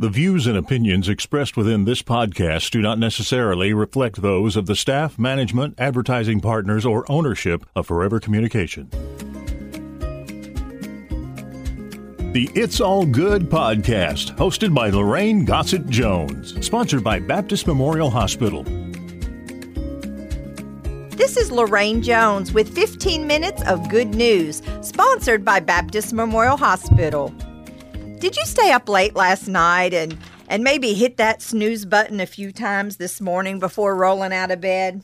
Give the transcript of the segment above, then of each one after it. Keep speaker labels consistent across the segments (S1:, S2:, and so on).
S1: The views and opinions expressed within this podcast do not necessarily reflect those of the staff, management, advertising partners, or ownership of Forever Communication. The It's All Good podcast, hosted by Lorraine Gossett Jones, sponsored by Baptist Memorial Hospital.
S2: This is Lorraine Jones with 15 minutes of good news, sponsored by Baptist Memorial Hospital. Did you stay up late last night and, and maybe hit that snooze button a few times this morning before rolling out of bed?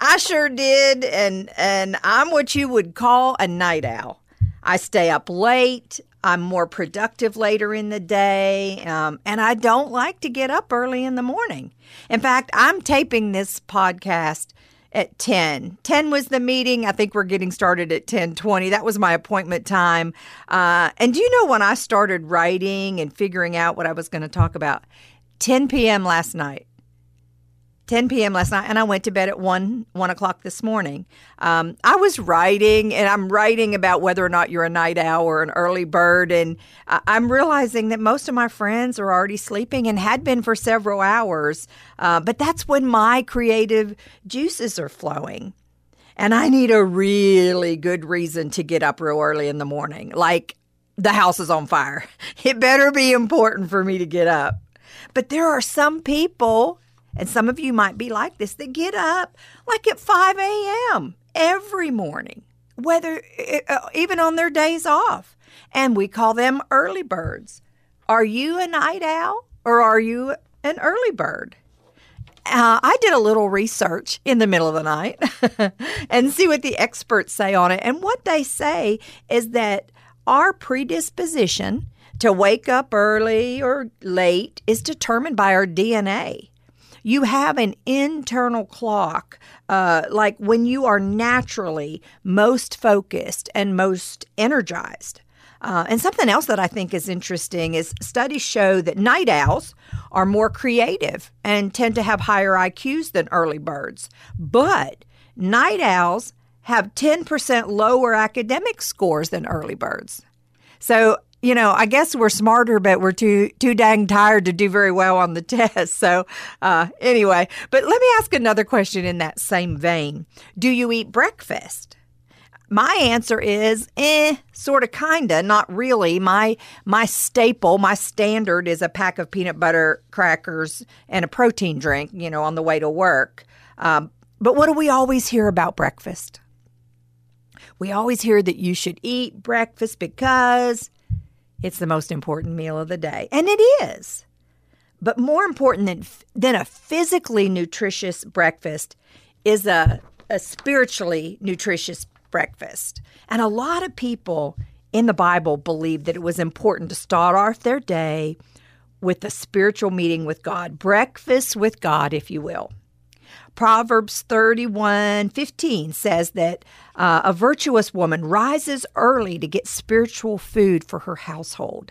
S2: I sure did, and, and I'm what you would call a night owl. I stay up late. I'm more productive later in the day, um, and I don't like to get up early in the morning. In fact, I'm taping this podcast at 10 10 was the meeting. I think we're getting started at 10 20 that was my appointment time. Uh, and do you know when i started writing and figuring out what i was going to talk about? 10 p.m last night 10 p.m. last night, and I went to bed at 1, 1 o'clock this morning. Um, I was writing, and I'm writing about whether or not you're a night owl or an early bird, and I'm realizing that most of my friends are already sleeping and had been for several hours. Uh, but that's when my creative juices are flowing. And I need a really good reason to get up real early in the morning, like the house is on fire. It better be important for me to get up. But there are some people and some of you might be like this that get up like at 5 a.m. every morning, whether uh, even on their days off. And we call them early birds. Are you a night owl or are you an early bird? Uh, I did a little research in the middle of the night and see what the experts say on it. And what they say is that our predisposition to wake up early or late is determined by our DNA you have an internal clock, uh, like when you are naturally most focused and most energized. Uh, and something else that I think is interesting is studies show that night owls are more creative and tend to have higher IQs than early birds. But night owls have 10% lower academic scores than early birds. So you know, I guess we're smarter, but we're too too dang tired to do very well on the test. So, uh, anyway, but let me ask another question in that same vein. Do you eat breakfast? My answer is, eh, sort of, kinda, not really. My my staple, my standard is a pack of peanut butter crackers and a protein drink. You know, on the way to work. Um, but what do we always hear about breakfast? We always hear that you should eat breakfast because it's the most important meal of the day. And it is. But more important than, than a physically nutritious breakfast is a, a spiritually nutritious breakfast. And a lot of people in the Bible believe that it was important to start off their day with a spiritual meeting with God, breakfast with God, if you will. Proverbs 31 15 says that uh, a virtuous woman rises early to get spiritual food for her household.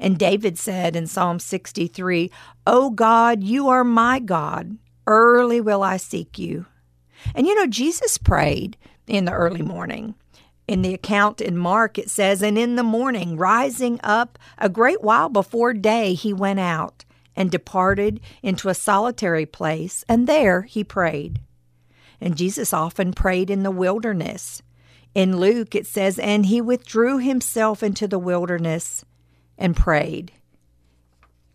S2: And David said in Psalm 63, O God, you are my God. Early will I seek you. And you know, Jesus prayed in the early morning. In the account in Mark, it says, And in the morning, rising up a great while before day, he went out and departed into a solitary place, and there he prayed. And Jesus often prayed in the wilderness. In Luke, it says, And he withdrew himself into the wilderness and prayed.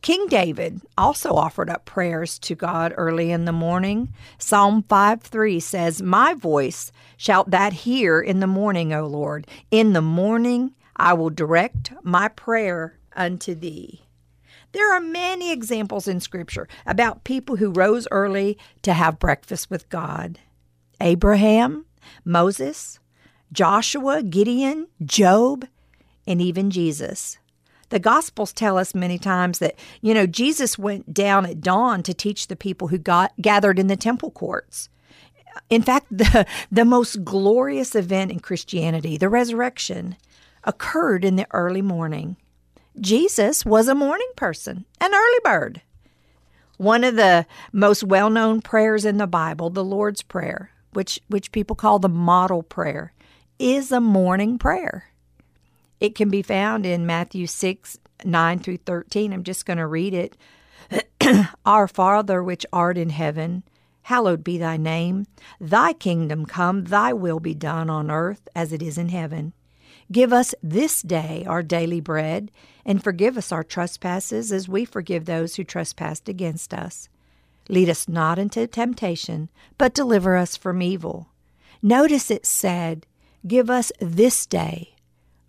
S2: King David also offered up prayers to God early in the morning. Psalm 5 3 says, My voice shalt that hear in the morning, O Lord. In the morning I will direct my prayer unto thee. There are many examples in Scripture about people who rose early to have breakfast with God Abraham, Moses, Joshua, Gideon, Job, and even Jesus. The Gospels tell us many times that, you know, Jesus went down at dawn to teach the people who got gathered in the temple courts. In fact, the, the most glorious event in Christianity, the resurrection, occurred in the early morning. Jesus was a morning person, an early bird. One of the most well known prayers in the Bible, the Lord's Prayer, which, which people call the model prayer, is a morning prayer. It can be found in Matthew 6, 9 through 13. I'm just going to read it. Our Father, which art in heaven, hallowed be thy name. Thy kingdom come, thy will be done on earth as it is in heaven. Give us this day our daily bread, and forgive us our trespasses as we forgive those who trespass against us. Lead us not into temptation, but deliver us from evil. Notice it said, Give us this day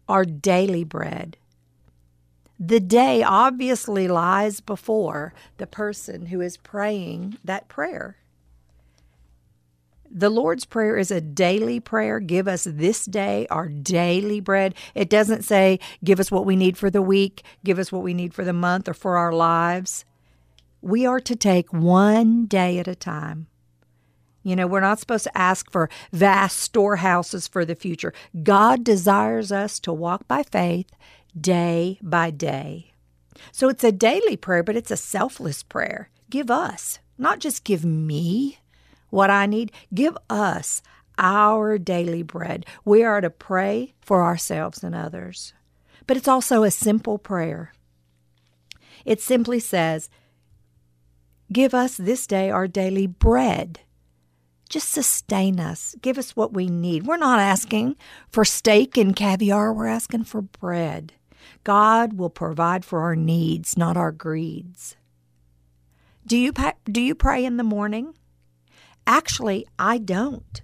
S2: our daily bread. The day obviously lies before the person who is praying that prayer. The Lord's Prayer is a daily prayer. Give us this day our daily bread. It doesn't say, give us what we need for the week, give us what we need for the month or for our lives. We are to take one day at a time. You know, we're not supposed to ask for vast storehouses for the future. God desires us to walk by faith day by day. So it's a daily prayer, but it's a selfless prayer. Give us, not just give me what I need. Give us our daily bread. We are to pray for ourselves and others. But it's also a simple prayer. It simply says, Give us this day our daily bread. Just sustain us. Give us what we need. We're not asking for steak and caviar, we're asking for bread. God will provide for our needs, not our greeds. Do you, do you pray in the morning? Actually, I don't.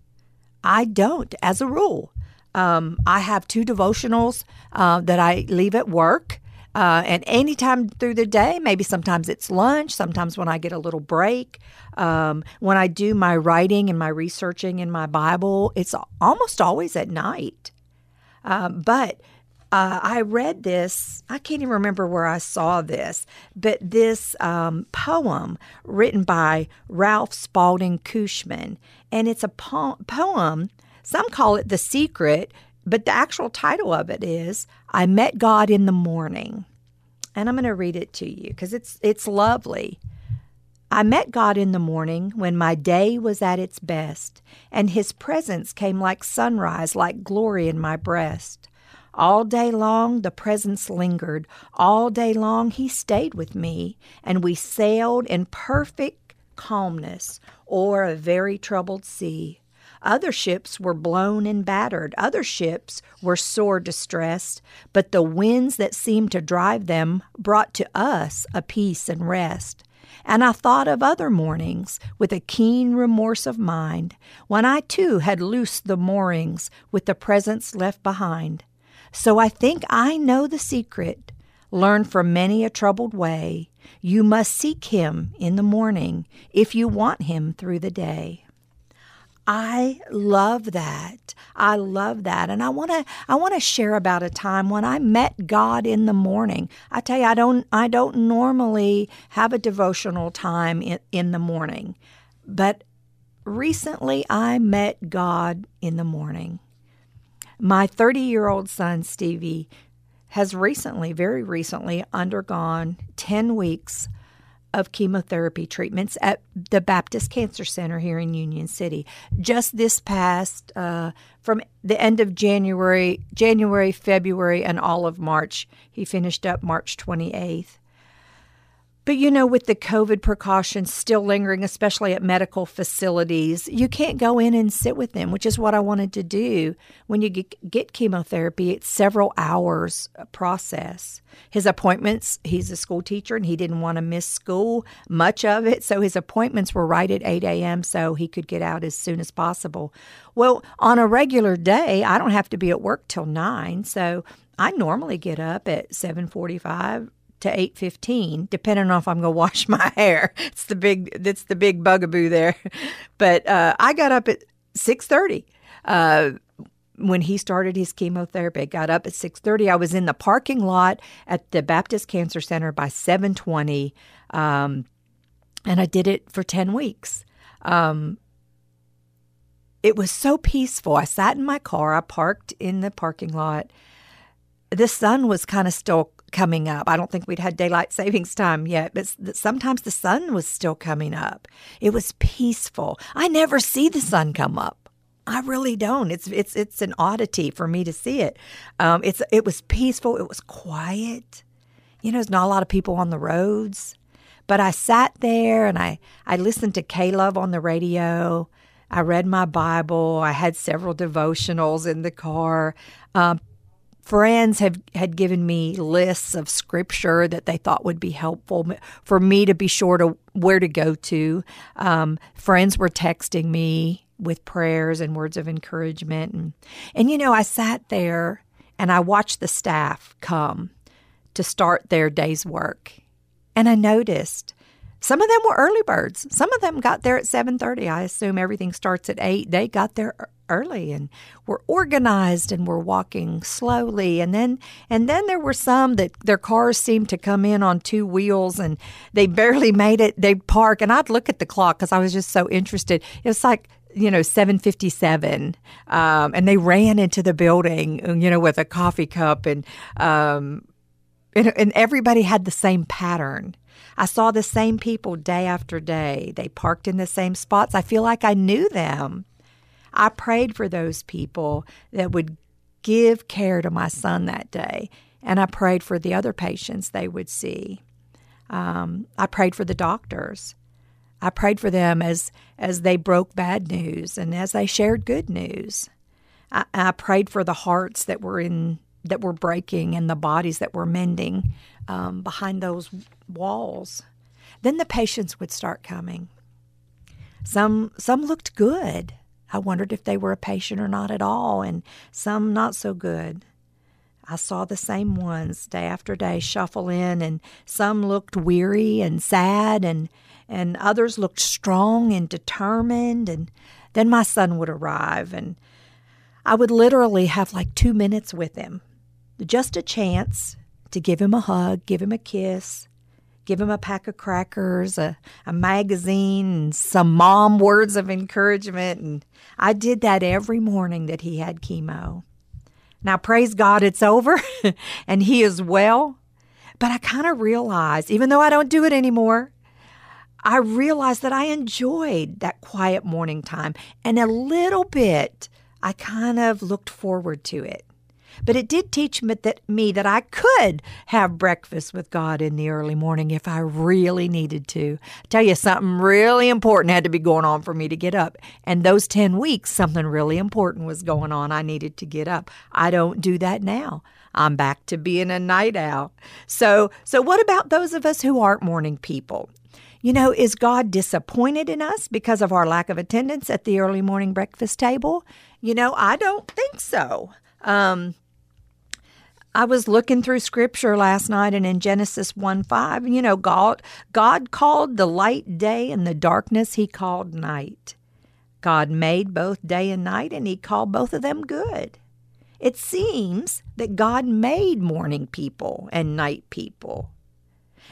S2: I don't, as a rule. Um, I have two devotionals uh, that I leave at work. Uh, and anytime through the day, maybe sometimes it's lunch, sometimes when I get a little break, um, when I do my writing and my researching in my Bible, it's almost always at night. Um, but uh, I read this, I can't even remember where I saw this, but this um, poem written by Ralph Spalding Cushman. And it's a po- poem, some call it The Secret, but the actual title of it is I Met God in the Morning. And I'm going to read it to you because it's, it's lovely. I met God in the morning when my day was at its best, and His presence came like sunrise, like glory in my breast. All day long the presence lingered. All day long he stayed with me, and we sailed in perfect calmness o'er a very troubled sea. Other ships were blown and battered, other ships were sore distressed, but the winds that seemed to drive them brought to us a peace and rest. And I thought of other mornings with a keen remorse of mind, when I too had loosed the moorings with the presence left behind. So I think I know the secret. Learn from many a troubled way. You must seek him in the morning if you want him through the day. I love that. I love that. And I want to I want to share about a time when I met God in the morning. I tell you I don't I don't normally have a devotional time in, in the morning. But recently I met God in the morning. My 30 year old son, Stevie, has recently, very recently, undergone 10 weeks of chemotherapy treatments at the Baptist Cancer Center here in Union City. Just this past, uh, from the end of January, January, February, and all of March, he finished up March 28th. But you know, with the COVID precautions still lingering, especially at medical facilities, you can't go in and sit with them, which is what I wanted to do. When you get, chemotherapy, it's several hours uh, process. His appointments, he's a school teacher and he didn't want to miss school, much of it. So his appointments were right at 8 a.m. so he could get out as soon as possible. Well, on a regular day, I don't have to be at work till 9. So I normally get up at 7:45 to 8:15 depending on if I'm going to wash my hair. It's the big that's the big bugaboo there. But uh, I got up at 6:30. Uh, when he started his chemotherapy, I got up at 6:30. I was in the parking lot at the Baptist Cancer Center by 7:20, um, and I did it for 10 weeks. Um, it was so peaceful. I sat in my car. I parked in the parking lot. The sun was kind of still coming up. I don't think we'd had daylight savings time yet, but sometimes the sun was still coming up. It was peaceful. I never see the sun come up. I really don't. It's it's it's an oddity for me to see it. Um, it's it was peaceful. It was quiet. You know, there's not a lot of people on the roads. But I sat there and I, I listened to Love on the radio. I read my Bible. I had several devotionals in the car. Um, friends have had given me lists of scripture that they thought would be helpful for me to be sure to where to go to. Um, friends were texting me with prayers and words of encouragement, and and you know I sat there and I watched the staff come to start their day's work, and I noticed some of them were early birds. Some of them got there at 7:30. I assume everything starts at 8. They got there early and were organized and were walking slowly and then and then there were some that their cars seemed to come in on two wheels and they barely made it. They'd park and I'd look at the clock cuz I was just so interested. It was like you know 757 um, and they ran into the building you know with a coffee cup and um, and, and everybody had the same pattern I saw the same people day after day. They parked in the same spots. I feel like I knew them. I prayed for those people that would give care to my son that day, and I prayed for the other patients they would see. Um, I prayed for the doctors. I prayed for them as as they broke bad news and as they shared good news. I, I prayed for the hearts that were in that were breaking and the bodies that were mending um, behind those walls. Then the patients would start coming. Some some looked good. I wondered if they were a patient or not at all, and some not so good. I saw the same ones day after day shuffle in, and some looked weary and sad, and and others looked strong and determined. And then my son would arrive, and I would literally have like two minutes with him, just a chance to give him a hug, give him a kiss, give him a pack of crackers, a, a magazine, some mom words of encouragement. And I did that every morning that he had chemo. Now, praise God, it's over and he is well. But I kind of realized, even though I don't do it anymore, I realized that I enjoyed that quiet morning time and a little bit I kind of looked forward to it. But it did teach me that, me that I could have breakfast with God in the early morning if I really needed to. I tell you, something really important had to be going on for me to get up. And those 10 weeks, something really important was going on. I needed to get up. I don't do that now. I'm back to being a night owl. So, so what about those of us who aren't morning people? You know, is God disappointed in us because of our lack of attendance at the early morning breakfast table? You know, I don't think so. Um, I was looking through scripture last night and in Genesis 1 5, you know, God, God called the light day and the darkness he called night. God made both day and night and he called both of them good. It seems that God made morning people and night people.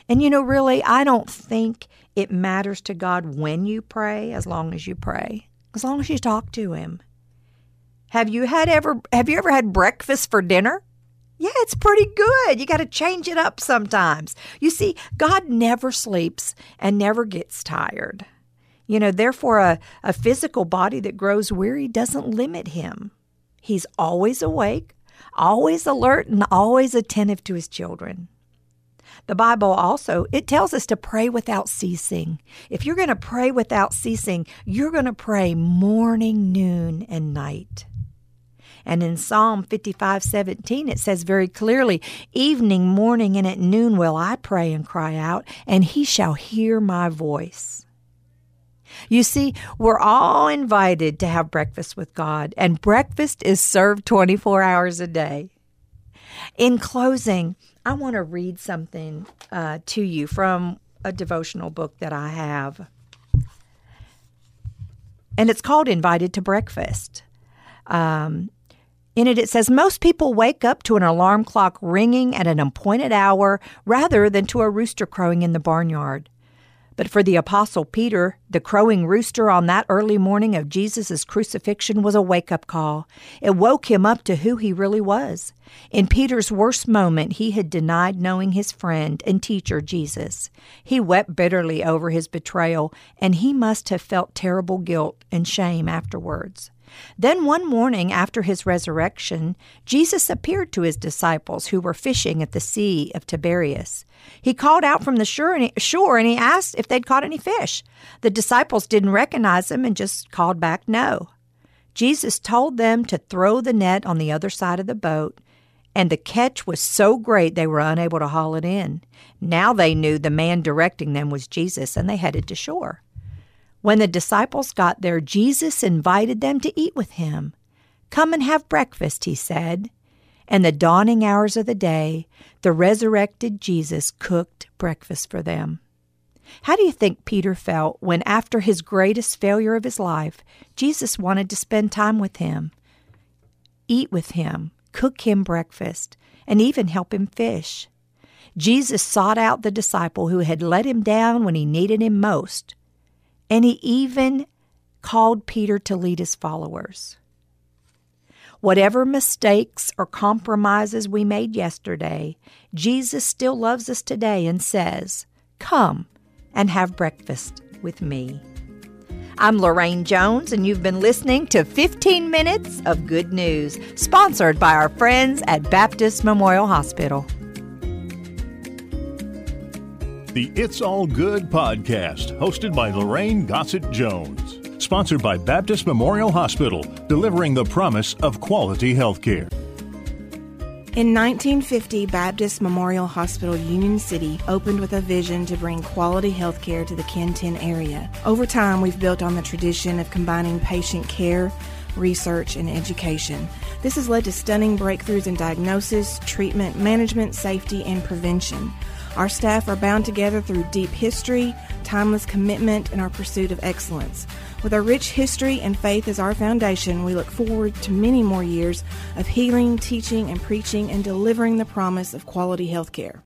S2: And you know, really, I don't think it matters to God when you pray as long as you pray, as long as you talk to him. Have you had ever have you ever had breakfast for dinner? Yeah, it's pretty good. You got to change it up sometimes. You see, God never sleeps and never gets tired. You know, therefore, a, a physical body that grows weary doesn't limit him. He's always awake, always alert, and always attentive to his children. The Bible also, it tells us to pray without ceasing. If you're going to pray without ceasing, you're going to pray morning, noon, and night. And in Psalm 55 17, it says very clearly, Evening, morning, and at noon will I pray and cry out, and he shall hear my voice. You see, we're all invited to have breakfast with God, and breakfast is served 24 hours a day. In closing, I want to read something uh, to you from a devotional book that I have. And it's called Invited to Breakfast. Um, in it, it says most people wake up to an alarm clock ringing at an appointed hour rather than to a rooster crowing in the barnyard. But for the Apostle Peter, the crowing rooster on that early morning of Jesus' crucifixion was a wake up call. It woke him up to who he really was. In Peter's worst moment, he had denied knowing his friend and teacher, Jesus. He wept bitterly over his betrayal, and he must have felt terrible guilt and shame afterwards. Then one morning after his resurrection, Jesus appeared to his disciples who were fishing at the Sea of Tiberias. He called out from the shore and, he, asked if they'd caught any fish. The disciples didn't recognize him and just called back no. Jesus told them to throw the net on the other side of the boat, and the catch was so great they were unable to haul it in. Now they knew the man directing them was Jesus, and they headed to shore. When the disciples got there, Jesus invited them to eat with him. Come and have breakfast, he said. And the dawning hours of the day, the resurrected Jesus cooked breakfast for them. How do you think Peter felt when, after his greatest failure of his life, Jesus wanted to spend time with him, eat with him, cook him breakfast, and even help him fish? Jesus sought out the disciple who had let him down when he needed him most, and he even called Peter to lead his followers. Whatever mistakes or compromises we made yesterday, Jesus still loves us today and says, Come and have breakfast with me. I'm Lorraine Jones, and you've been listening to 15 Minutes of Good News, sponsored by our friends at Baptist Memorial Hospital.
S1: The It's All Good podcast, hosted by Lorraine Gossett Jones. Sponsored by Baptist Memorial Hospital, delivering the promise of quality health care.
S3: In 1950, Baptist Memorial Hospital Union City opened with a vision to bring quality health care to the Kenton area. Over time, we've built on the tradition of combining patient care, research, and education. This has led to stunning breakthroughs in diagnosis, treatment, management, safety, and prevention. Our staff are bound together through deep history, timeless commitment, and our pursuit of excellence. With our rich history and faith as our foundation, we look forward to many more years of healing, teaching, and preaching and delivering the promise of quality health care.